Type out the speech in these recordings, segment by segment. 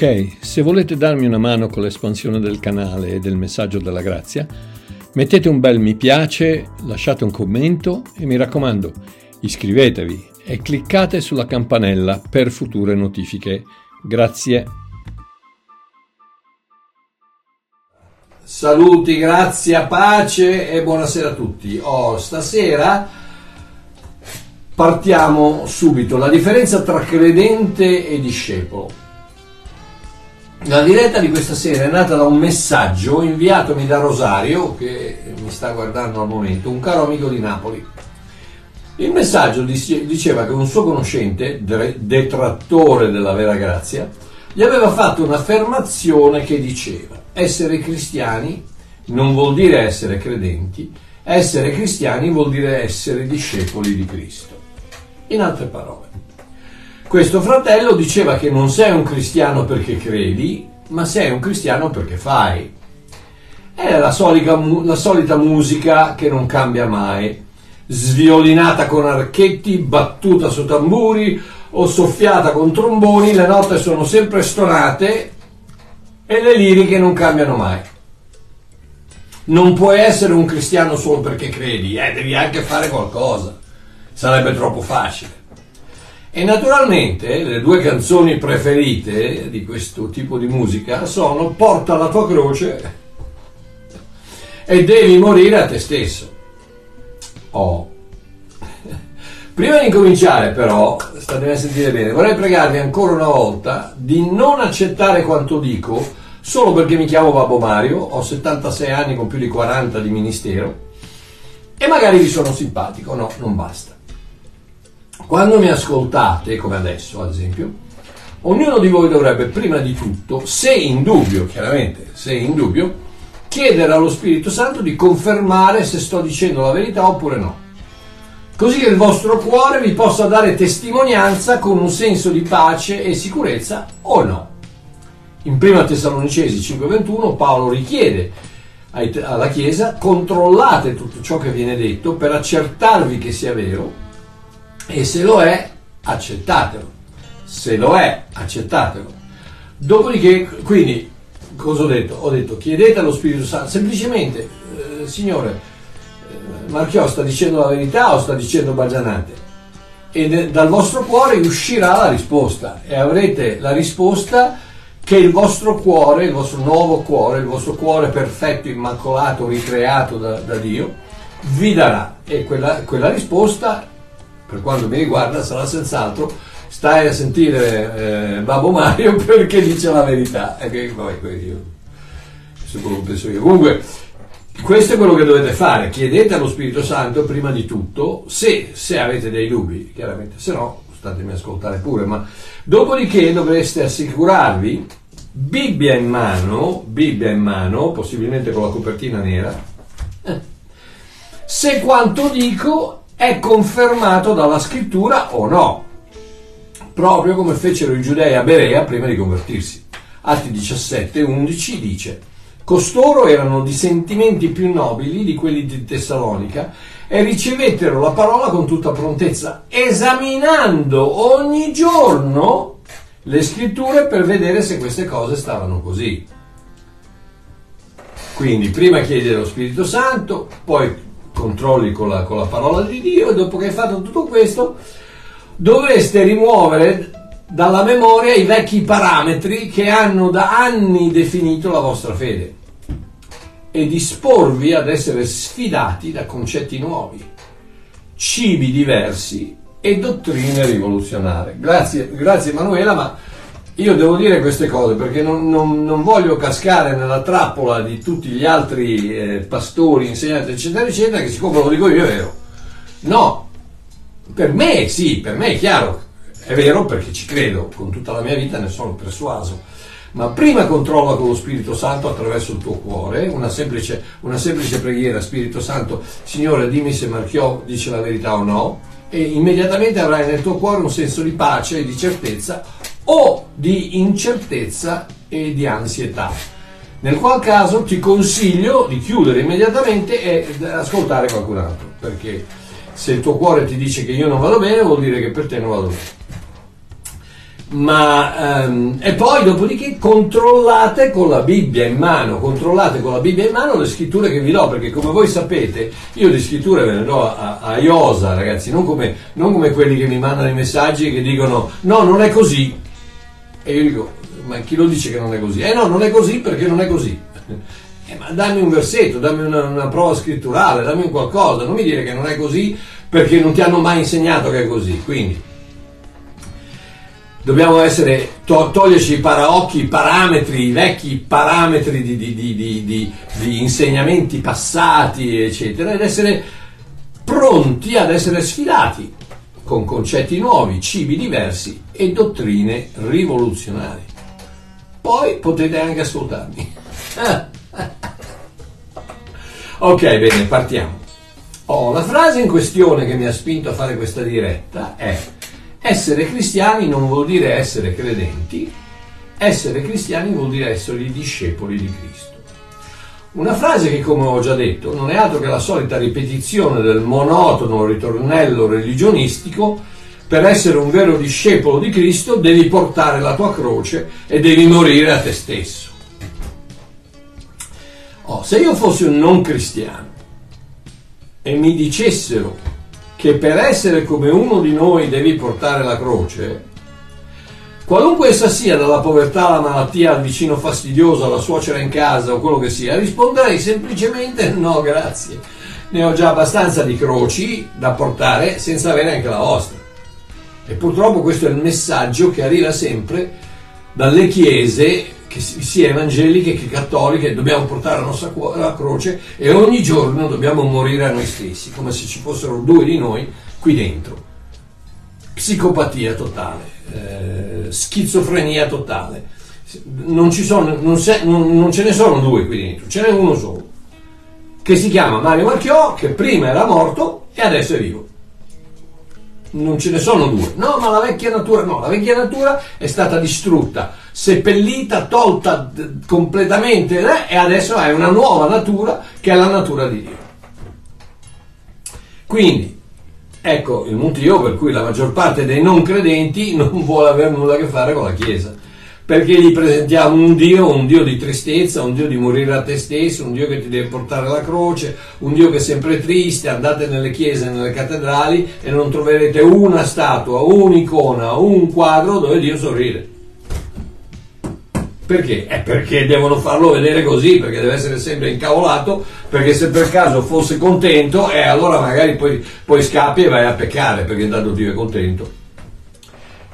Ok, se volete darmi una mano con l'espansione del canale e del messaggio della grazia, mettete un bel mi piace, lasciate un commento e mi raccomando, iscrivetevi e cliccate sulla campanella per future notifiche. Grazie. Saluti, grazie, pace e buonasera a tutti. Oh, stasera partiamo subito. La differenza tra credente e discepolo. La diretta di questa sera è nata da un messaggio inviatomi da Rosario, che mi sta guardando al momento, un caro amico di Napoli. Il messaggio diceva che un suo conoscente, detrattore della vera grazia, gli aveva fatto un'affermazione che diceva essere cristiani non vuol dire essere credenti, essere cristiani vuol dire essere discepoli di Cristo. In altre parole, questo fratello diceva che non sei un cristiano perché credi, ma sei un cristiano perché fai. È la solita, la solita musica che non cambia mai, sviolinata con archetti, battuta su tamburi o soffiata con tromboni, le note sono sempre stonate e le liriche non cambiano mai. Non puoi essere un cristiano solo perché credi, eh, devi anche fare qualcosa. Sarebbe troppo facile. E naturalmente le due canzoni preferite di questo tipo di musica sono Porta la tua croce e Devi morire a te stesso. Oh. Prima di incominciare però, statemi a sentire bene, vorrei pregarvi ancora una volta di non accettare quanto dico solo perché mi chiamo Babbo Mario, ho 76 anni con più di 40 di ministero e magari vi sono simpatico, no, non basta. Quando mi ascoltate, come adesso ad esempio, ognuno di voi dovrebbe prima di tutto, se in dubbio, chiaramente, se in dubbio, chiedere allo Spirito Santo di confermare se sto dicendo la verità oppure no. Così che il vostro cuore vi possa dare testimonianza con un senso di pace e sicurezza o no. In 1 Tessalonicesi 5:21 Paolo richiede alla Chiesa controllate tutto ciò che viene detto per accertarvi che sia vero e se lo è, accettatelo. Se lo è, accettatelo. Dopodiché, quindi, cosa ho detto? Ho detto chiedete allo Spirito Santo, semplicemente, eh, Signore, eh, Marchiò sta dicendo la verità o sta dicendo baggianate? E de, dal vostro cuore uscirà la risposta e avrete la risposta che il vostro cuore, il vostro nuovo cuore, il vostro cuore perfetto, immacolato, ricreato da, da Dio, vi darà. E quella, quella risposta per quanto mi riguarda sarà senz'altro stai a sentire eh, Babbo Mario perché dice la verità. E che vabbè, io, questo quello penso io. Comunque questo è quello che dovete fare. Chiedete allo Spirito Santo prima di tutto se, se avete dei dubbi. Chiaramente se no statemi a ascoltare pure ma dopodiché dovreste assicurarvi Bibbia in mano Bibbia in mano possibilmente con la copertina nera. Eh, se quanto dico è confermato dalla scrittura o no, proprio come fecero i giudei a Berea prima di convertirsi. Atti 17, 11 dice, costoro erano di sentimenti più nobili di quelli di Tessalonica e ricevettero la parola con tutta prontezza, esaminando ogni giorno le scritture per vedere se queste cose stavano così. Quindi prima chiede lo Spirito Santo, poi controlli con la, con la parola di Dio e dopo che hai fatto tutto questo dovreste rimuovere dalla memoria i vecchi parametri che hanno da anni definito la vostra fede e disporvi ad essere sfidati da concetti nuovi, cibi diversi e dottrine rivoluzionarie. Grazie, grazie Emanuela, ma io devo dire queste cose perché non, non, non voglio cascare nella trappola di tutti gli altri eh, pastori, insegnanti, eccetera, eccetera, che siccome lo dico io è vero. No, per me sì, per me è chiaro, è vero perché ci credo, con tutta la mia vita ne sono persuaso. Ma prima controlla con lo Spirito Santo attraverso il tuo cuore, una semplice, una semplice preghiera, Spirito Santo, Signore dimmi se Marchiò dice la verità o no, e immediatamente avrai nel tuo cuore un senso di pace e di certezza o di incertezza e di ansietà. Nel qual caso ti consiglio di chiudere immediatamente e ascoltare qualcun altro, perché se il tuo cuore ti dice che io non vado bene vuol dire che per te non vado bene. ma ehm, e poi dopodiché controllate con la Bibbia in mano, controllate con la Bibbia in mano le scritture che vi do, perché come voi sapete io le scritture ve le do a, a iosa ragazzi, non come, non come quelli che mi mandano i messaggi che dicono no non è così e io dico ma chi lo dice che non è così? Eh no non è così perché non è così. Eh, ma dammi un versetto, dammi una, una prova scritturale, dammi un qualcosa, non mi dire che non è così perché non ti hanno mai insegnato che è così. Quindi dobbiamo essere, to- toglierci i paraocchi, i parametri, i vecchi parametri di, di, di, di, insegnamenti passati, eccetera, ed essere pronti ad essere sfidati con concetti nuovi, cibi diversi e dottrine rivoluzionarie. Poi potete anche ascoltarmi. ok, bene, partiamo. Oh, la frase in questione che mi ha spinto a fare questa diretta è essere cristiani non vuol dire essere credenti, essere cristiani vuol dire essere i discepoli di Cristo. Una frase che, come ho già detto, non è altro che la solita ripetizione del monotono ritornello religionistico per essere un vero discepolo di Cristo devi portare la tua croce e devi morire a te stesso. Oh, se io fossi un non cristiano e mi dicessero che per essere come uno di noi devi portare la croce, qualunque essa sia, dalla povertà alla malattia, al vicino fastidioso, alla suocera in casa o quello che sia, risponderei semplicemente no, grazie. Ne ho già abbastanza di croci da portare senza avere anche la vostra. E purtroppo questo è il messaggio che arriva sempre dalle chiese che sia evangeliche che cattoliche, dobbiamo portare la nostra la croce e ogni giorno dobbiamo morire a noi stessi, come se ci fossero due di noi qui dentro. Psicopatia totale, eh, schizofrenia totale. Non, sono, non, se, non, non, ce ne sono due qui dentro, ce n'è uno solo, che si chiama Mario Marchiò, che prima era morto e adesso è vivo non ce ne sono due. No, ma la vecchia natura no, la vecchia natura è stata distrutta, seppellita, tolta completamente eh, e adesso è una nuova natura che è la natura di Dio. Quindi, ecco il motivo per cui la maggior parte dei non credenti non vuole avere nulla a che fare con la Chiesa perché gli presentiamo un Dio, un Dio di tristezza, un Dio di morire a te stesso, un Dio che ti deve portare la croce, un Dio che è sempre triste, andate nelle chiese, nelle cattedrali e non troverete una statua, un'icona, un quadro dove Dio sorride. Perché? È perché devono farlo vedere così, perché deve essere sempre incavolato, perché se per caso fosse contento, eh, allora magari poi, poi scappi e vai a peccare, perché intanto Dio è contento.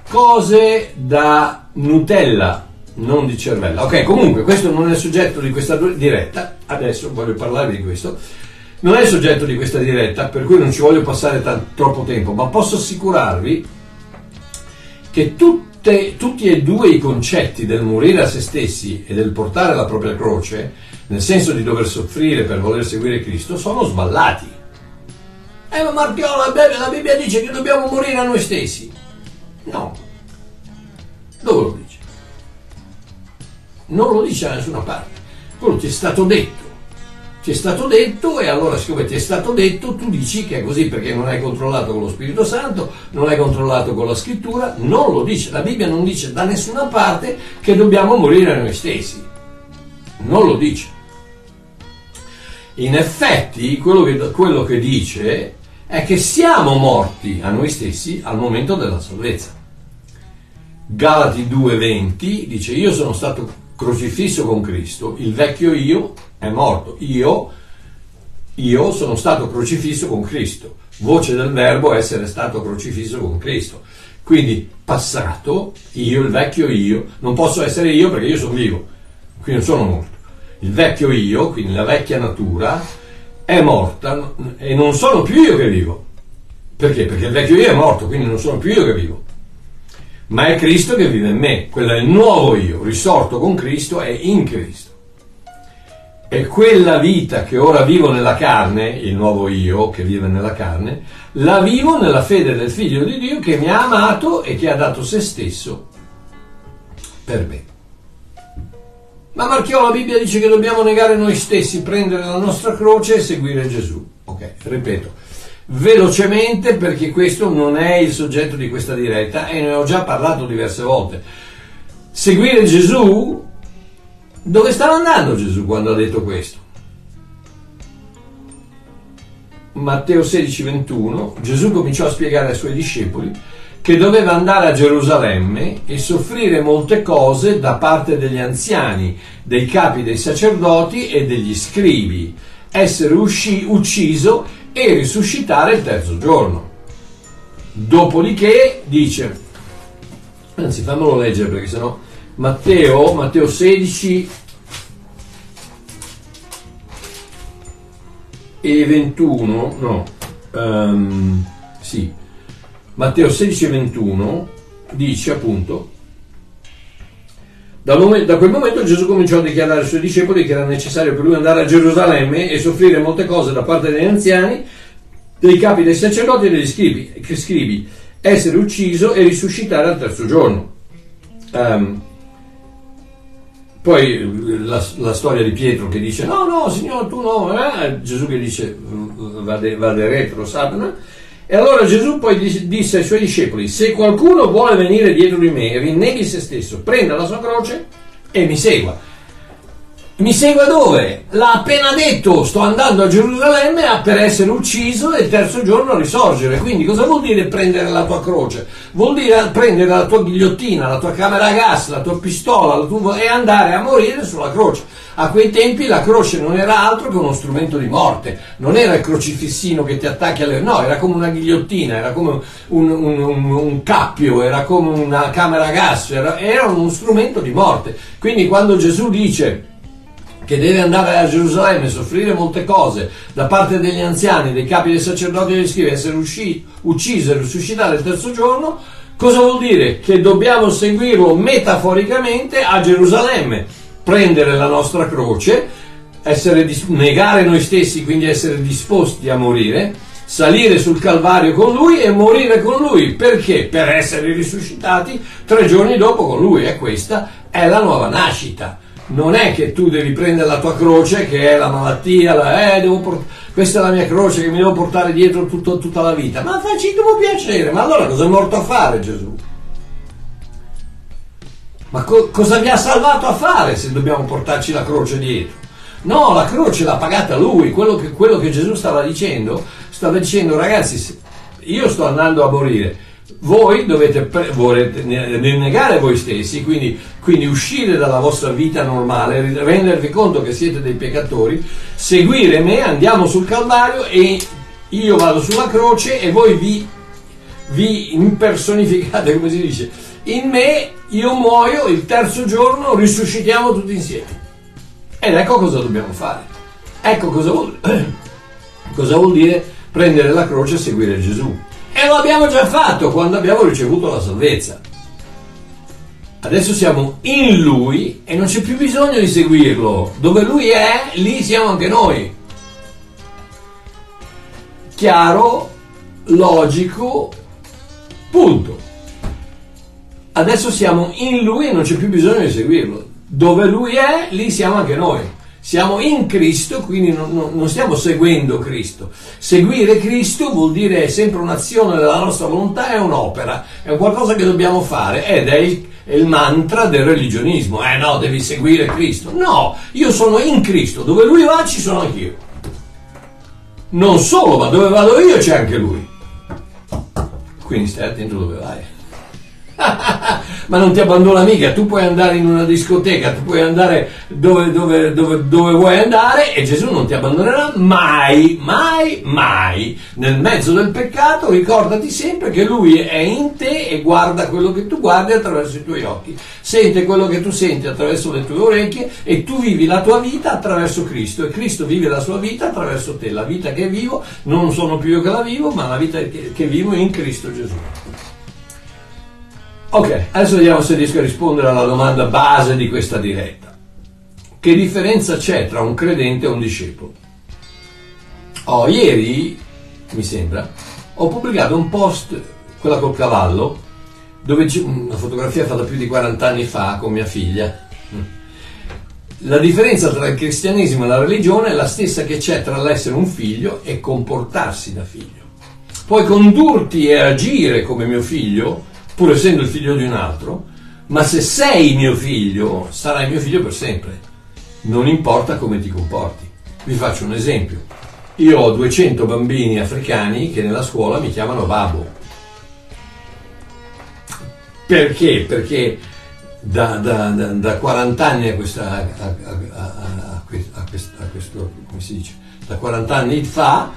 Cose da Nutella, non di cervella. Ok, comunque questo non è soggetto di questa diretta, adesso voglio parlare di questo. Non è soggetto di questa diretta, per cui non ci voglio passare t- troppo tempo, ma posso assicurarvi che tutte, tutti e due i concetti del morire a se stessi e del portare la propria croce, nel senso di dover soffrire per voler seguire Cristo, sono sballati. Eh ma Marchiola, la Bibbia dice che dobbiamo morire a noi stessi. No, dove lo dice? Non lo dice da nessuna parte. Quello ti è stato detto. Ti è stato detto e allora siccome ti è stato detto tu dici che è così perché non hai controllato con lo Spirito Santo, non hai controllato con la scrittura, non lo dice. La Bibbia non dice da nessuna parte che dobbiamo morire noi stessi. Non lo dice. In effetti quello che, quello che dice è che siamo morti a noi stessi al momento della salvezza. Galati 2:20 dice io sono stato crocifisso con Cristo, il vecchio io è morto, io, io sono stato crocifisso con Cristo, voce del verbo essere stato crocifisso con Cristo. Quindi passato, io, il vecchio io, non posso essere io perché io sono vivo, quindi non sono morto. Il vecchio io, quindi la vecchia natura, è morta e non sono più io che vivo. Perché? Perché il vecchio io è morto, quindi non sono più io che vivo ma è Cristo che vive in me, quello è il nuovo io, risorto con Cristo è in Cristo. E quella vita che ora vivo nella carne, il nuovo io che vive nella carne, la vivo nella fede del Figlio di Dio che mi ha amato e che ha dato se stesso per me. Ma Marchiò la Bibbia dice che dobbiamo negare noi stessi, prendere la nostra croce e seguire Gesù. Ok, ripeto, velocemente perché questo non è il soggetto di questa diretta e ne ho già parlato diverse volte. Seguire Gesù, dove stava andando Gesù quando ha detto questo? Matteo 16, 21, Gesù cominciò a spiegare ai suoi discepoli che doveva andare a Gerusalemme e soffrire molte cose da parte degli anziani, dei capi dei sacerdoti e degli scribi, essere usci- ucciso e risuscitare il terzo giorno. Dopodiché dice, anzi fammelo leggere perché sennò Matteo, Matteo 16 e 21, no, um, sì, Matteo 16 e 21 dice appunto da, momento, da, quel momento Gesù cominciò a dichiarare ai suoi discepoli che era necessario per lui andare a Gerusalemme e soffrire molte cose da parte degli anziani, dei capi dei sacerdoti e degli scribi, scribi essere ucciso e risuscitare al terzo giorno. Um, poi la, la, storia di Pietro che dice no, no, signore, tu no, eh? Gesù che dice vade, vade retro, Satana e allora Gesù poi disse ai suoi discepoli, se qualcuno vuole venire dietro di me, rinneghi se stesso, prenda la sua croce e mi segua. Mi segua dove? L'ha appena detto, sto andando a Gerusalemme per essere ucciso e il terzo giorno risorgere. Quindi cosa vuol dire prendere la tua croce? Vuol dire prendere la tua ghigliottina, la tua camera a gas, la tua pistola la tua... e andare a morire sulla croce. A quei tempi la croce non era altro che uno strumento di morte, non era il crocifissino che ti attacchi alle... no, era come una ghigliottina, era come un, un, un, un cappio, era come una camera a gas, era, era uno strumento di morte. Quindi quando Gesù dice che deve andare a Gerusalemme e soffrire molte cose da parte degli anziani, dei capi dei sacerdoti e degli scrivi, essere usci, ucciso e risuscitare il terzo giorno, cosa vuol dire? Che dobbiamo seguirlo metaforicamente a Gerusalemme, prendere la nostra croce, essere, negare noi stessi, quindi essere disposti a morire, salire sul Calvario con lui e morire con lui. Perché? Per essere risuscitati tre giorni dopo con lui. E questa è la nuova nascita non è che tu devi prendere la tua croce, che è la malattia, la, eh, port- questa è la mia croce che mi devo portare dietro tutto, tutta la vita. Ma facci tuo piacere, ma allora cosa è morto a fare Gesù? Ma co- cosa vi ha salvato a fare se dobbiamo portarci la croce dietro? No, la croce l'ha pagata lui, quello che, quello che Gesù stava dicendo, stava dicendo ragazzi, io sto andando a morire, voi dovete pre- volete negare voi stessi, quindi, quindi, uscire dalla vostra vita normale, rendervi conto che siete dei peccatori, seguire me, andiamo sul Calvario e io vado sulla croce e voi vi, vi impersonificate, come si dice, in me io muoio, il terzo giorno risuscitiamo tutti insieme. Ed ecco cosa dobbiamo fare. Ecco cosa vuol, cosa vuol dire prendere la croce e seguire Gesù. E lo abbiamo già fatto quando abbiamo ricevuto la salvezza. Adesso siamo in Lui e non c'è più bisogno di seguirlo. Dove Lui è, lì siamo anche noi. Chiaro, logico, punto. Adesso siamo in Lui e non c'è più bisogno di seguirlo. Dove Lui è, lì siamo anche noi. Siamo in Cristo, quindi non, non, non, stiamo seguendo Cristo. Seguire Cristo vuol dire sempre un'azione della nostra volontà, è un'opera, è qualcosa che dobbiamo fare ed è il, è il mantra del religionismo. Eh no, devi seguire Cristo. No, io sono in Cristo, dove Lui va ci sono anch'io. Non solo, ma dove vado io c'è anche Lui. Quindi stai attento dove vai. ma non ti abbandona mica, tu puoi andare in una discoteca, tu puoi andare dove, dove, dove, dove, vuoi andare e Gesù non ti abbandonerà mai, mai, mai. Nel mezzo del peccato ricordati sempre che Lui è in te e guarda quello che tu guardi attraverso i tuoi occhi, sente quello che tu senti attraverso le tue orecchie e tu vivi la tua vita attraverso Cristo e Cristo vive la sua vita attraverso te. La vita che vivo non sono più io che la vivo, ma la vita che, che vivo in Cristo Gesù. Ok, adesso vediamo se riesco a rispondere alla domanda base di questa diretta. Che differenza c'è tra un credente e un discepolo? Oh, ieri, mi sembra, ho pubblicato un post, quella col cavallo, dove una fotografia fatta più di 40 anni fa con mia figlia. La differenza tra il cristianesimo e la religione è la stessa che c'è tra l'essere un figlio e comportarsi da figlio. puoi condurti e agire come mio figlio, pur essendo il figlio di un altro, ma se sei mio figlio, sarai mio figlio per sempre. Non importa come ti comporti. Vi faccio un esempio. Io ho 200 bambini africani che nella scuola mi chiamano Babbo. Perché? Perché da, da, da, da 40 anni a, questa, a, a, a, questo, come si dice, da 40 anni fa,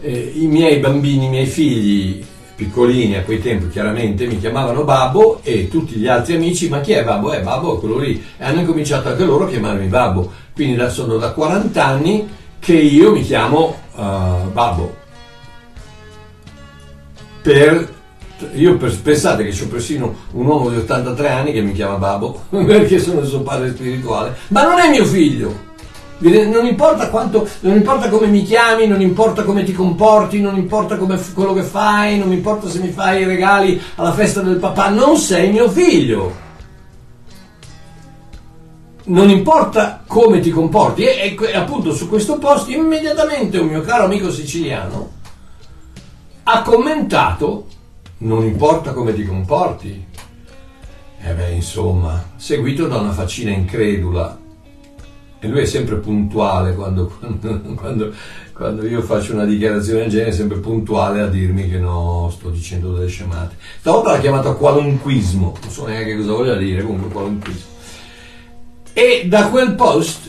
eh, i miei bambini, i miei figli piccolini a quei tempi chiaramente mi chiamavano Babbo e tutti gli altri amici, ma chi è Babbo? Eh, Babbo è quello lì. E hanno incominciato anche loro a chiamarmi Babbo. Quindi da, sono da 40 anni che io mi chiamo uh, Babbo. Per, io pensate che c'ho persino un uomo di 83 anni che mi chiama Babbo perché sono il suo padre spirituale, ma non è mio figlio. Non importa, quanto, non importa come mi chiami, non importa come ti comporti, non importa come, quello che fai, non importa se mi fai i regali alla festa del papà, non sei mio figlio. Non importa come ti comporti. E, e appunto su questo post immediatamente un mio caro amico siciliano ha commentato, non importa come ti comporti. E beh, insomma, seguito da una faccina incredula e lui è sempre puntuale quando, quando, quando, io faccio una dichiarazione del genere, è sempre puntuale a dirmi che no, sto dicendo delle scemate. Stavolta l'ha chiamato qualunquismo, non so neanche cosa voglia dire, comunque qualunquismo. E da quel post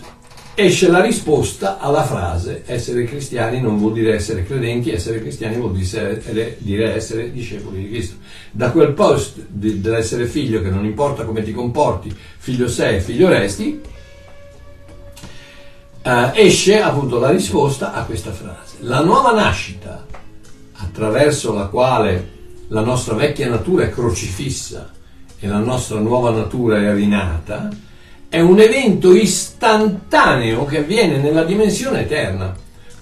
esce la risposta alla frase essere cristiani non vuol dire essere credenti, essere cristiani vuol dire essere discepoli di Cristo. Da quel post dell'essere figlio che non importa come ti comporti, figlio sei, figlio resti, eh, esce appunto la risposta a questa frase. La nuova nascita, attraverso la quale la nostra vecchia natura è crocifissa e la nostra nuova natura è rinata, è un evento istantaneo che avviene nella dimensione eterna,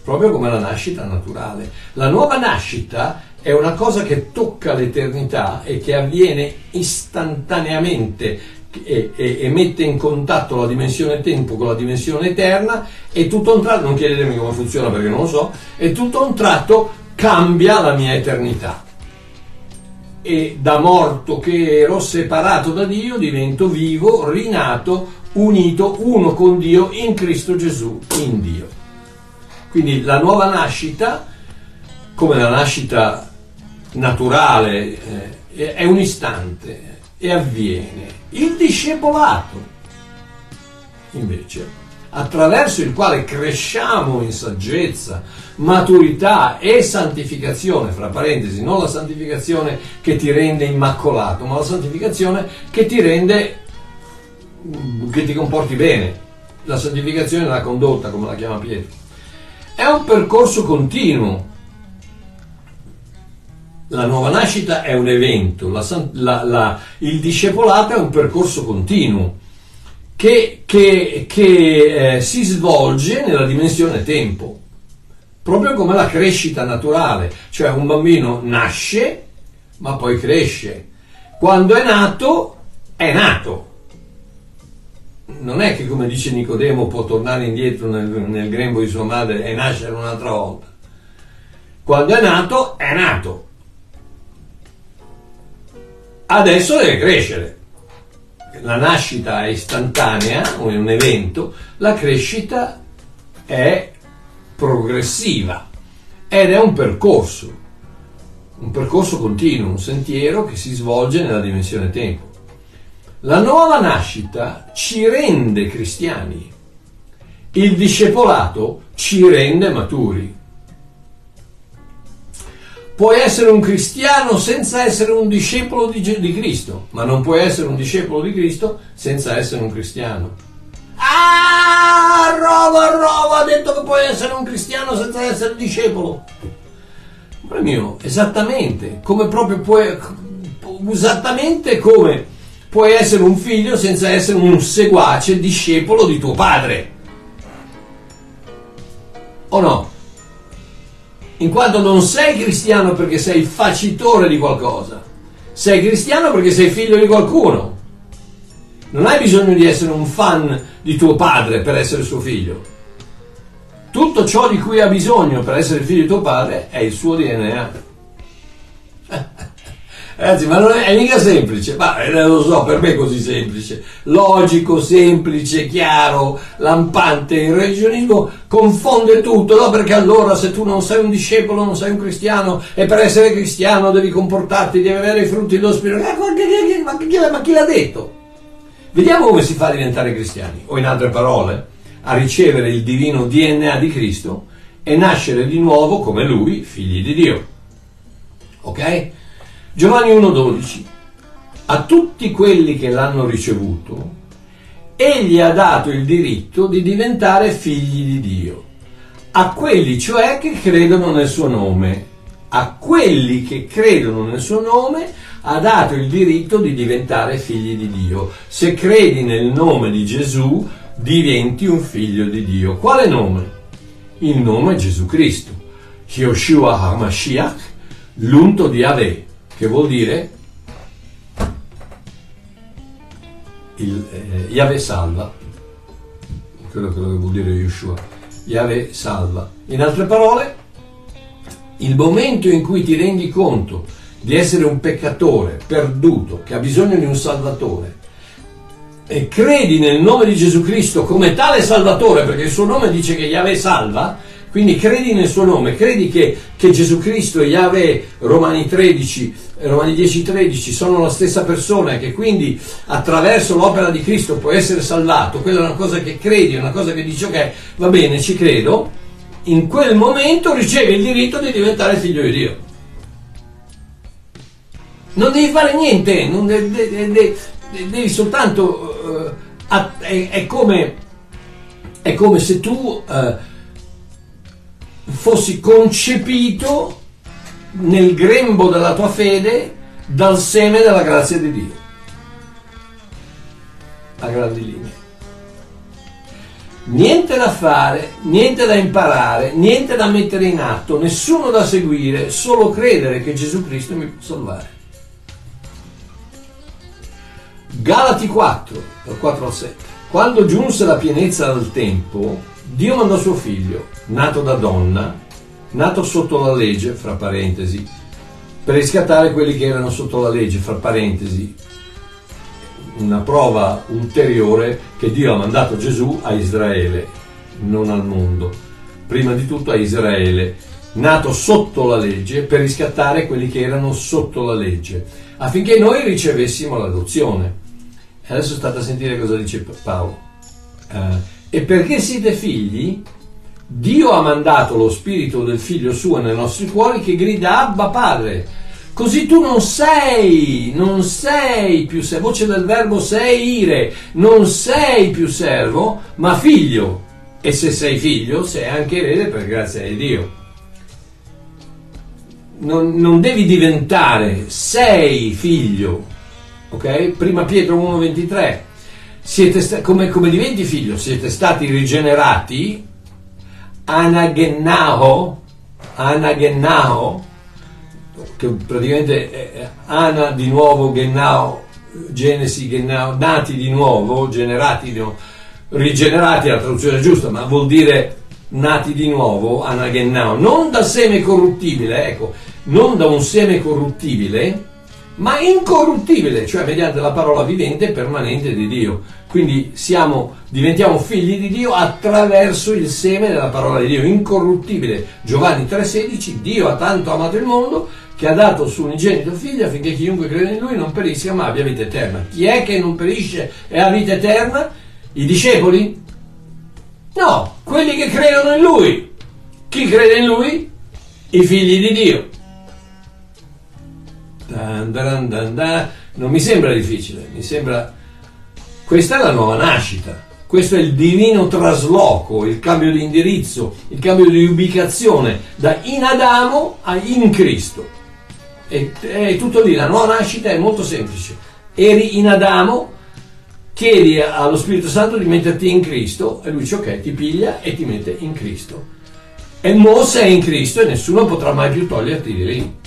proprio come la nascita naturale. La nuova nascita è una cosa che tocca l'eternità e che avviene istantaneamente e, e, e, mette in contatto la dimensione tempo con la dimensione eterna e tutto un tratto, non chiedetemi come funziona perché non lo so, e tutto un tratto cambia la mia eternità. E da morto che ero separato da Dio divento vivo, rinato, unito, uno con Dio in Cristo Gesù, in Dio. Quindi la nuova nascita, come la nascita naturale, eh, è un istante e avviene il discepolato, invece, attraverso il quale cresciamo in saggezza, maturità e santificazione, fra parentesi, non la santificazione che ti rende immacolato, ma la santificazione che ti rende, che ti comporti bene, la santificazione della condotta, come la chiama Pietro. È un percorso continuo la nuova nascita è un evento, la, la, la, il discepolato è un percorso continuo che, che, che eh, si svolge nella dimensione tempo, proprio come la crescita naturale, cioè un bambino nasce ma poi cresce. Quando è nato, è nato. Non è che come dice Nicodemo può tornare indietro nel, nel grembo di sua madre e nascere un'altra volta. Quando è nato, è nato adesso deve crescere. La nascita è istantanea, è un evento, la crescita è progressiva ed è un percorso, un percorso continuo, un sentiero che si svolge nella dimensione tempo. La nuova nascita ci rende cristiani, il discepolato ci rende maturi. Puoi essere un cristiano senza essere un discepolo di, di, Cristo, ma non puoi essere un discepolo di Cristo senza essere un cristiano. Ah, Rova, Rova ha detto che puoi essere un cristiano senza essere discepolo. Amore mio, esattamente, come proprio puoi, esattamente come puoi essere un figlio senza essere un seguace, discepolo di tuo padre. O no? In quanto non sei cristiano perché sei facitore di qualcosa, sei cristiano perché sei figlio di qualcuno. Non hai bisogno di essere un fan di tuo padre per essere suo figlio. Tutto ciò di cui ha bisogno per essere figlio di tuo padre è il suo DNA. Ragazzi, ma non è, è mica semplice, ma eh, lo so, per me è così semplice. Logico, semplice, chiaro, lampante. Il religionismo confonde tutto, no? Perché allora se tu non sei un discepolo, non sei un cristiano, e per essere cristiano devi comportarti, devi avere i frutti dello spirito. Ma, ma, ma, ma chi l'ha detto? Vediamo come si fa a diventare cristiani, o in altre parole, a ricevere il divino DNA di Cristo e nascere di nuovo come Lui, figli di Dio. Ok? Giovanni 1,12 A tutti quelli che l'hanno ricevuto, egli ha dato il diritto di diventare figli di Dio. A quelli cioè che credono nel suo nome. A quelli che credono nel suo nome ha dato il diritto di diventare figli di Dio. Se credi nel nome di Gesù, diventi un figlio di Dio. Quale nome? Il nome è Gesù Cristo. Yoshua HaMashiach, l'unto di Ave, che vuol dire il, eh, Yahweh salva, quello che vuol dire Yoshua, Yahweh salva. In altre parole, il momento in cui ti rendi conto di essere un peccatore perduto che ha bisogno di un salvatore e credi nel nome di Gesù Cristo come tale salvatore, perché il suo nome dice che Yahweh salva, quindi credi nel suo nome, credi che, che Gesù Cristo e Yahweh, Romani 13, Romani 10, 13, sono la stessa persona e che quindi attraverso l'opera di Cristo puoi essere salvato, quella è una cosa che credi, è una cosa che dici ok, va bene, ci credo, in quel momento ricevi il diritto di diventare figlio di Dio. Non devi fare niente, non devi, devi, devi soltanto... Uh, è, è, come, è, come, se tu uh, fossi concepito nel grembo della tua fede dal seme della grazia di Dio. A grandi linee. Niente da fare, niente da imparare, niente da mettere in atto, nessuno da seguire, solo credere che Gesù Cristo mi può salvare. Galati 4, dal 4 al 7. Quando giunse la pienezza del tempo, Dio mandò suo figlio, nato da donna, nato sotto la legge, fra parentesi, per riscattare quelli che erano sotto la legge, fra parentesi, una prova ulteriore che Dio ha mandato Gesù a Israele, non al mondo. Prima di tutto a Israele, nato sotto la legge per riscattare quelli che erano sotto la legge, affinché noi ricevessimo l'adozione Adesso state a sentire cosa dice Paolo. Uh, e perché siete figli, Dio ha mandato lo spirito del figlio suo nei nostri cuori che grida Abba Padre. Così tu non sei, non sei più servo, voce del verbo sei ire, non sei più servo, ma figlio. E se sei figlio, sei anche erede per grazia di Dio. Non, non devi diventare, sei figlio, ok? Prima Pietro 1,23. Siete come, come diventi figlio? Siete stati rigenerati anagennao, anagennao, che praticamente è ana di nuovo, gennao, genesi, gennao, nati di nuovo, generati di nuovo, rigenerati è la traduzione giusta, ma vuol dire nati di nuovo, anagennao, non da seme corruttibile, ecco, non da un seme corruttibile, ma incorruttibile, cioè mediante la parola vivente e permanente di Dio. Quindi siamo, diventiamo figli di Dio attraverso il seme della parola di Dio, incorruttibile. Giovanni 3,16, Dio ha tanto amato il mondo che ha dato il suo unigenito figlio affinché chiunque crede in lui non perisca ma abbia vita eterna. Chi è che non perisce e ha vita eterna? I discepoli? No, quelli che credono in lui. Chi crede in lui? I figli di Dio. Dan, dan, dan, non mi sembra difficile, mi sembra... Questa è la nuova nascita, questo è il divino trasloco, il cambio di indirizzo, il cambio di ubicazione da in Adamo a in Cristo. E, è tutto lì, la nuova nascita è molto semplice. Eri in Adamo, chiedi allo Spirito Santo di metterti in Cristo e lui dice ok, ti piglia e ti mette in Cristo. E mo sei in Cristo e nessuno potrà mai più toglierti di lì.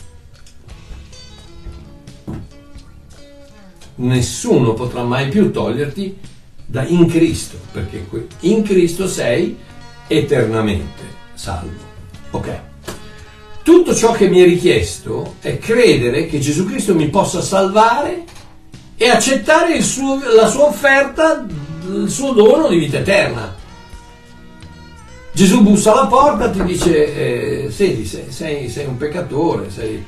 Nessuno potrà mai più toglierti da in Cristo, perché in Cristo sei eternamente salvo. Ok. Tutto ciò che mi è richiesto è credere che Gesù Cristo mi possa salvare e accettare suo, la sua offerta, il suo dono di vita eterna. Gesù bussa alla porta e ti dice, eh, senti, sei, sei, sei, un peccatore, sei,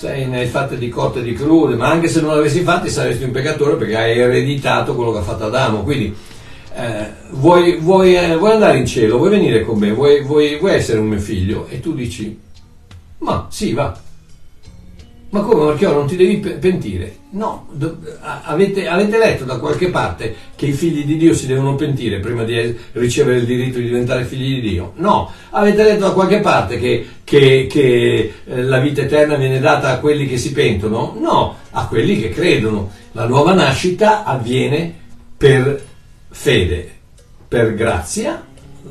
sei, ne hai fatte di cotte e di crude, ma anche se non l'avessi fatti saresti un peccatore perché hai ereditato quello che ha fatto Adamo. Quindi eh, vuoi, vuoi, eh, vuoi, andare in cielo, vuoi venire con me, vuoi, vuoi essere un mio figlio? E tu dici, ma sì, va, ma come Marchiò non ti devi pentire? No, avete, avete, letto da qualche parte che i figli di Dio si devono pentire prima di ricevere il diritto di diventare figli di Dio? No, avete letto da qualche parte che, che, che eh, la vita eterna viene data a quelli che si pentono? No, a quelli che credono. La nuova nascita avviene per fede, per grazia,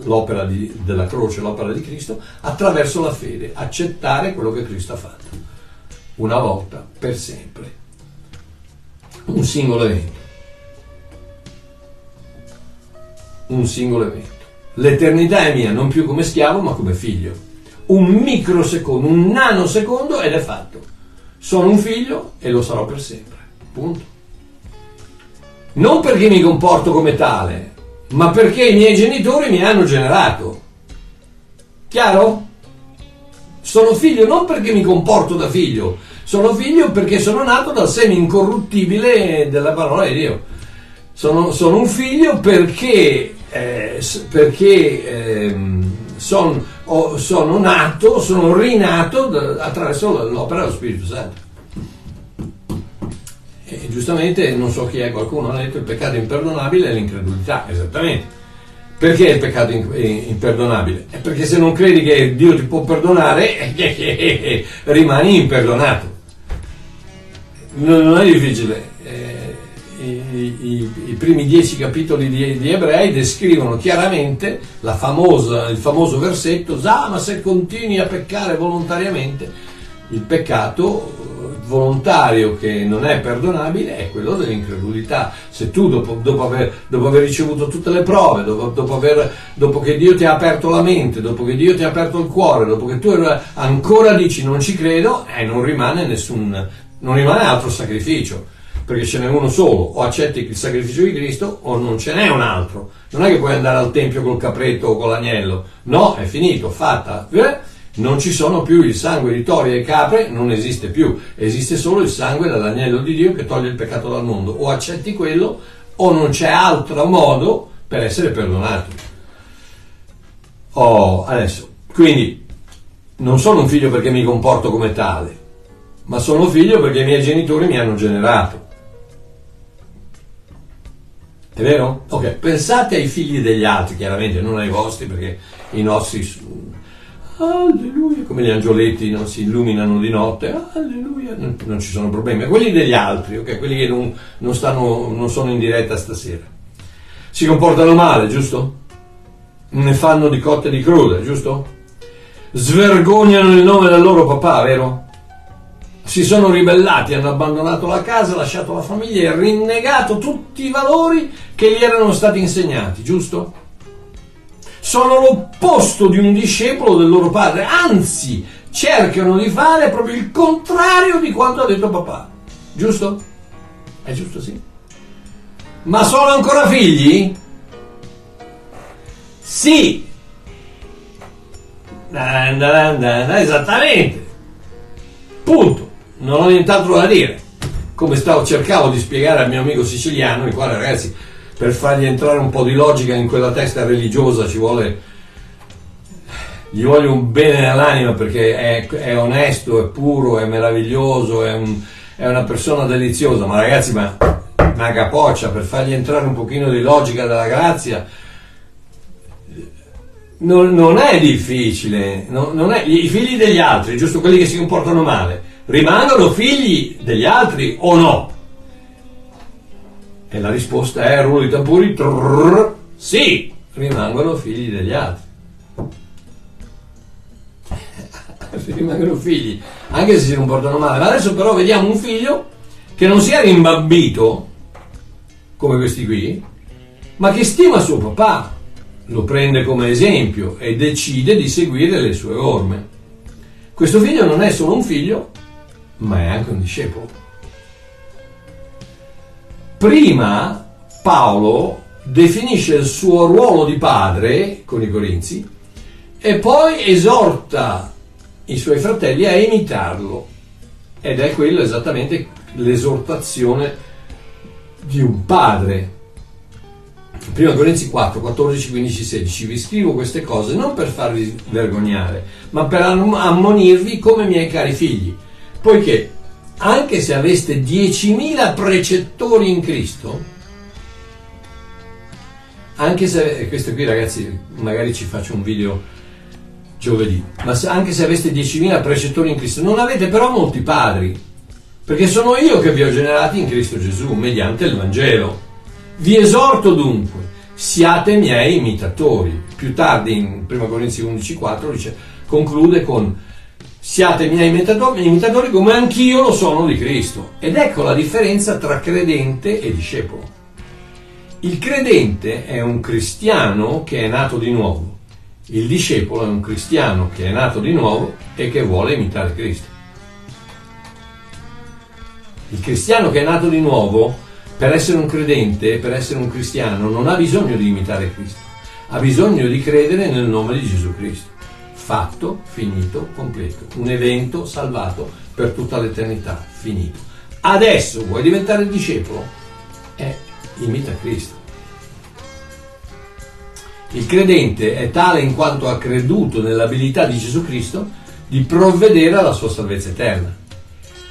l'opera di, della croce, l'opera di Cristo, attraverso la fede, accettare quello che Cristo ha fatto una volta per sempre. Un singolo evento. Un singolo evento. L'eternità è mia, non più come schiavo, ma come figlio. Un microsecondo, un nanosecondo ed è fatto. Sono un figlio e lo sarò per sempre. Punto. Non perché mi comporto come tale, ma perché i miei genitori mi hanno generato. Chiaro? Sono figlio non perché mi comporto da figlio, sono figlio perché sono nato dal seme incorruttibile della parola di Dio. Sono, sono un figlio perché, eh, perché eh, son, oh, sono nato, sono rinato da, attraverso l'opera dello Spirito Santo. E giustamente non so chi è, qualcuno ha detto il peccato imperdonabile è l'incredulità, esattamente. Perché il peccato imperdonabile? È perché se non credi che Dio ti può perdonare, rimani imperdonato. Non è difficile. Eh, I, i, I, primi dieci capitoli di, di, Ebrei descrivono chiaramente famosa, il famoso versetto, ah, ma se continui a peccare volontariamente, il peccato volontario che non è perdonabile è quello dell'incredulità. Se tu dopo, dopo, aver, dopo aver, ricevuto tutte le prove, dopo, aver, dopo, che Dio ti ha aperto la mente, dopo che Dio ti ha aperto il cuore, dopo che tu ancora dici non ci credo, eh, non rimane nessun, non rimane altro sacrificio, perché ce n'è uno solo, o accetti il sacrificio di Cristo o non ce n'è un altro. Non è che puoi andare al tempio col capretto o con l'agnello, no, è finito, fatta. Eh? non ci sono più il sangue di tori e capre, non esiste più, esiste solo il sangue dall'agnello di Dio che toglie il peccato dal mondo. O accetti quello o non c'è altro modo per essere perdonato. Oh, adesso, quindi non sono un figlio perché mi comporto come tale, ma sono figlio perché i miei genitori mi hanno generato. È vero? Ok, pensate ai figli degli altri, chiaramente, non ai vostri, perché i nostri alleluia, come gli angioletti non si illuminano di notte, alleluia, non, non ci sono problemi. Quelli degli altri, ok, quelli che non, non, stanno, non sono in diretta stasera. Si comportano male, giusto? Ne fanno di cotte e di crude, giusto? Svergognano il nome del loro papà, vero? Si sono ribellati, hanno abbandonato la casa, lasciato la famiglia e rinnegato tutti i valori che gli erano stati insegnati, giusto? sono l'opposto di un discepolo del loro padre, anzi cercano di fare proprio il contrario di quanto ha detto papà. Giusto? È giusto sì. Ma sono ancora figli? Sì. Esattamente. Punto. Non ho nient'altro da dire. Come stavo, cercavo di spiegare al mio amico siciliano, il quale ragazzi per fargli entrare un po' di logica in quella testa religiosa ci vuole gli voglio un bene nell'anima perché è, è, onesto, è puro, è meraviglioso, è, un, è, una persona deliziosa, ma ragazzi, ma una capoccia per fargli entrare un pochino di logica della grazia non, non è difficile, non, non è, i figli degli altri, giusto quelli che si comportano male, rimangono figli degli altri o no? E la risposta è rullo di tamburi, trrr, sì, rimangono figli degli altri. rimangono figli, anche se si comportano male. Ma adesso però vediamo un figlio che non si è rimbambito, come questi qui, ma che stima suo papà, lo prende come esempio e decide di seguire le sue orme. Questo figlio non è solo un figlio, ma è anche un discepolo. Prima Paolo definisce il suo ruolo di padre con i Corinzi e poi esorta i suoi fratelli a imitarlo. Ed è quello esattamente l'esortazione di un padre. Prima Corinzi 4, 14, 15, 16. Vi scrivo queste cose non per farvi vergognare, ma per ammonirvi come miei cari figli, poiché anche se aveste 10.000 precettori in Cristo, anche se, questo qui ragazzi, magari ci faccio un video giovedì, ma se, anche se aveste 10.000 precettori in Cristo, non avete però molti padri, perché sono io che vi ho generati in Cristo Gesù, mediante il Vangelo. Vi esorto dunque, siate miei imitatori. Più tardi in 1 Corinzi 11.4 dice, conclude con siate miei imitatori, imitatori come anch'io lo sono di Cristo. Ed ecco la differenza tra credente e discepolo. Il credente è un cristiano che è nato di nuovo, il discepolo è un cristiano che è nato di nuovo e che vuole imitare Cristo. Il cristiano che è nato di nuovo, per essere un credente, per essere un cristiano, non ha bisogno di imitare Cristo, ha bisogno di credere nel nome di Gesù Cristo. Fatto, finito, completo. Un evento salvato per tutta l'eternità, finito. Adesso vuoi diventare discepolo? Eh, imita Cristo. Il credente è tale in quanto ha creduto nell'abilità di Gesù Cristo di provvedere alla sua salvezza eterna.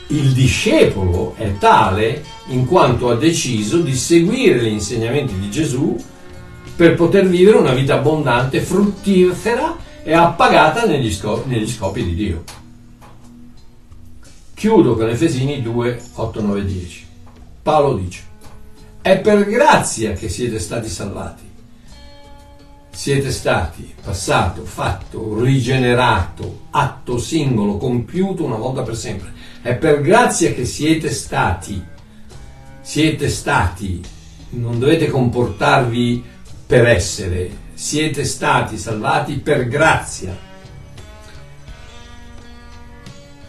Il discepolo è tale in quanto ha deciso di seguire gli insegnamenti di Gesù per poter vivere una vita abbondante, fruttifera e appagata negli, scopi, negli scopi di Dio. Chiudo con Efesini 2, 8, 9, 10. Paolo dice, è per grazia che siete stati salvati siete stati passato, fatto, rigenerato, atto singolo, compiuto una volta per sempre. È per grazia che siete stati. Siete stati. Non dovete comportarvi per essere. Siete stati salvati per grazia.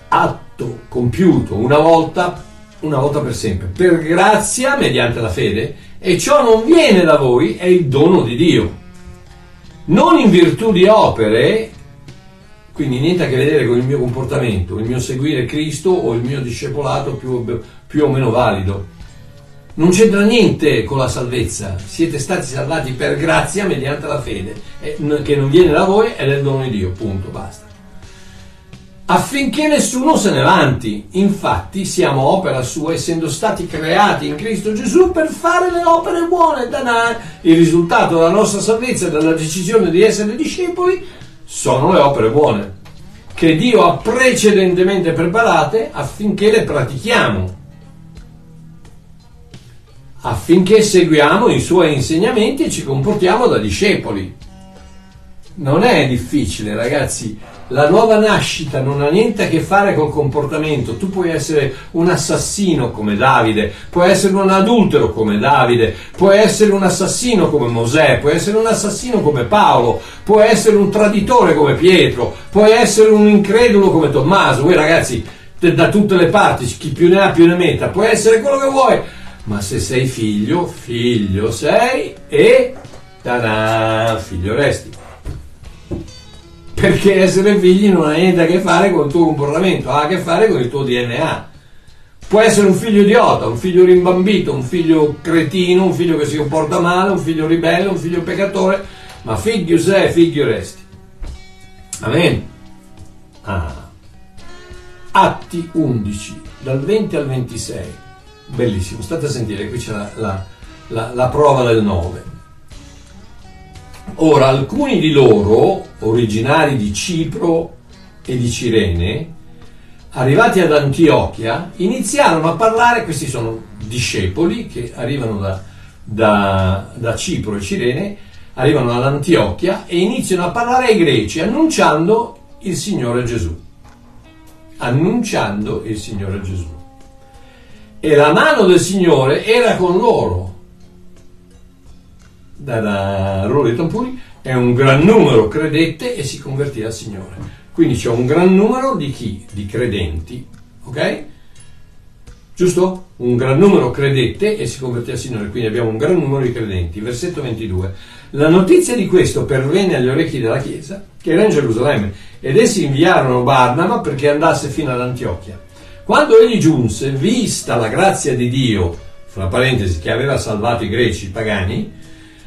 Atto compiuto una volta, una volta per sempre. Per grazia mediante la fede. E ciò non viene da voi, è il dono di Dio non in virtù di opere, quindi niente a che vedere con il mio comportamento, il mio seguire Cristo o il mio discepolato più, più o meno valido. Non c'entra niente con la salvezza, siete stati salvati per grazia mediante la fede, che non viene da voi ed è il dono di Dio, punto, basta affinché nessuno se ne vanti. Infatti siamo opera sua, essendo stati creati in Cristo Gesù per fare le opere buone. Il risultato della nostra salvezza e della decisione di essere discepoli sono le opere buone, che Dio ha precedentemente preparate affinché le pratichiamo, affinché seguiamo i suoi insegnamenti e ci comportiamo da discepoli. Non è difficile, ragazzi la nuova nascita non ha niente a che fare col comportamento. Tu puoi essere un assassino come Davide, puoi essere un adultero come Davide, puoi essere un assassino come Mosè, puoi essere un assassino come Paolo, puoi essere un traditore come Pietro, puoi essere un incredulo come Tommaso. Voi ragazzi, da tutte le parti, chi più ne ha più ne metta, puoi essere quello che vuoi. Ma se sei figlio, figlio sei e... Ta-da, figlio resti perché essere figli non ha niente a che fare con il tuo comportamento, ha a che fare con il tuo DNA. Può essere un figlio idiota, un figlio rimbambito, un figlio cretino, un figlio che si comporta male, un figlio ribelle, un figlio peccatore, ma figlio sei, figlio resti. Amen. Ah. Atti 11, dal 20 al 26. Bellissimo, state a sentire, qui c'è la, la, la, la prova del 9. Ora, alcuni di loro, originari di Cipro e di Cirene, arrivati ad Antiochia, iniziarono a parlare, questi sono discepoli che arrivano da, da, da Cipro e Cirene, arrivano ad Antiochia e iniziano a parlare ai greci annunciando il Signore Gesù. Annunciando il Signore Gesù. E la mano del Signore era con loro da, da di Tampuri e un gran numero credette e si convertì al Signore. Quindi c'è un gran numero di chi? Di credenti, ok? Giusto? Un gran numero credette e si convertì al Signore, quindi abbiamo un gran numero di credenti. Versetto 22. La notizia di questo pervenne agli orecchi della Chiesa, che era in Gerusalemme, ed essi inviarono Barnaba perché andasse fino ad Antiochia. Quando egli giunse, vista la grazia di Dio, fra parentesi, che aveva salvato i greci, i pagani,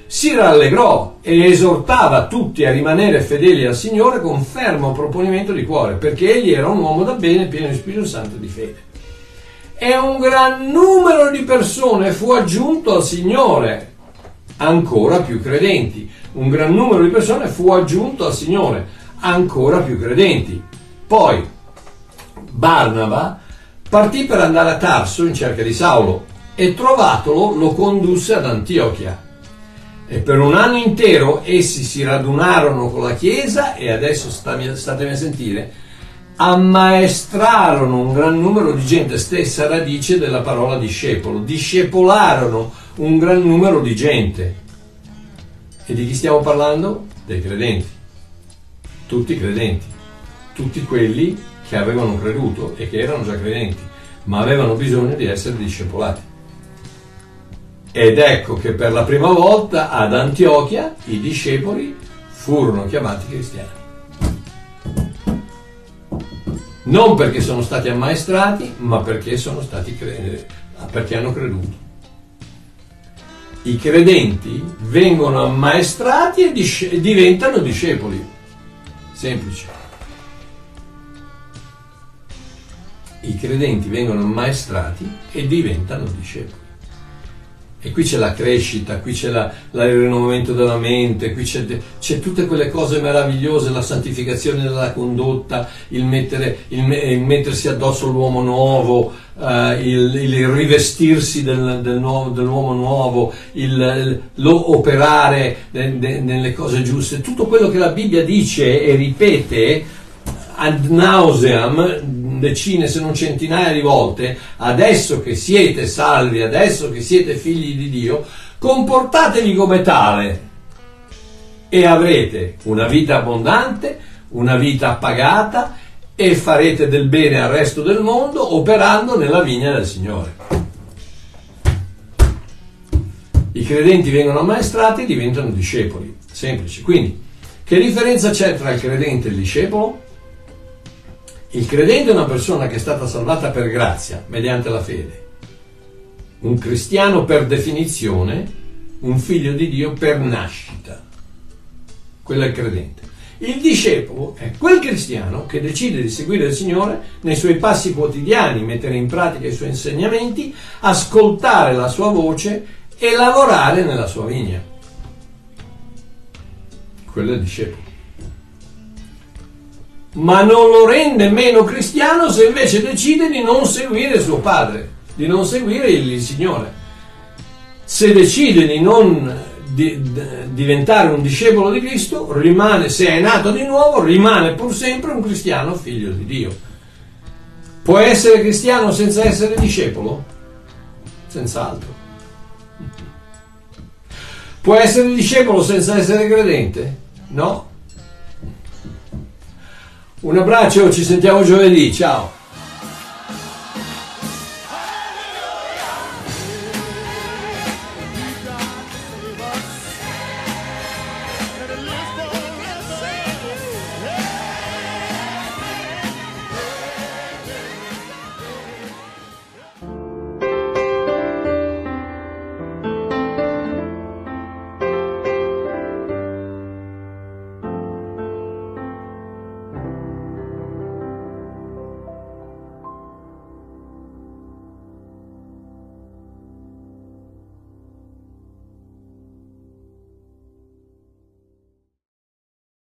si rallegrò e esortava tutti a rimanere fedeli al Signore con fermo proponimento di cuore, perché egli era un uomo da bene, pieno di Spirito Santo e di fede e un gran numero di persone fu aggiunto al Signore, ancora più credenti. Un gran numero di persone fu aggiunto al Signore, ancora più credenti. Poi Barnaba partì per andare a Tarso in cerca di Saulo e trovatolo lo condusse ad Antiochia. E per un anno intero essi si radunarono con la Chiesa e adesso statemi a sentire ammaestrarono un gran numero di gente, stessa radice della parola discepolo, discepolarono un gran numero di gente. E di chi stiamo parlando? Dei credenti, tutti credenti, tutti quelli che avevano creduto e che erano già credenti, ma avevano bisogno di essere discepolati. Ed ecco che per la prima volta ad Antiochia i discepoli furono chiamati cristiani non perché sono stati ammaestrati, ma perché, stati cre- perché hanno creduto. I credenti vengono ammaestrati e, dis- diventano discepoli. Semplice. I credenti vengono ammaestrati e diventano discepoli. E qui c'è la crescita, qui c'è la, la, il rinnovamento della mente, qui c'è, c'è, tutte quelle cose meravigliose, la santificazione della condotta, il, mettere, il, il mettersi addosso l'uomo nuovo, uh, il, il, rivestirsi del, del nuovo, dell'uomo nuovo, il, operare de, de, nelle cose giuste. Tutto quello che la Bibbia dice e ripete ad nauseam decine se non centinaia di volte, adesso che siete salvi, adesso che siete figli di Dio, comportatevi come tale e avrete una vita abbondante, una vita appagata e farete del bene al resto del mondo operando nella vigna del Signore. I credenti vengono ammaestrati e diventano discepoli. Semplice. Quindi, che differenza c'è tra il credente e il discepolo? Il credente è una persona che è stata salvata per grazia, mediante la fede. Un cristiano per definizione, un figlio di Dio per nascita. Quello è il credente. Il discepolo è quel cristiano che decide di seguire il Signore nei suoi passi quotidiani, mettere in pratica i suoi insegnamenti, ascoltare la sua voce e lavorare nella sua vigna. Quello è il discepolo ma non lo rende meno cristiano se invece decide di non seguire suo padre, di non seguire il Signore. Se decide di non di, di, diventare un discepolo di Cristo, rimane, se è nato di nuovo, rimane pur sempre un cristiano figlio di Dio. Può essere cristiano senza essere discepolo? Senz'altro. Può essere discepolo senza essere credente? No. Un abbraccio, ci sentiamo giovedì, ciao!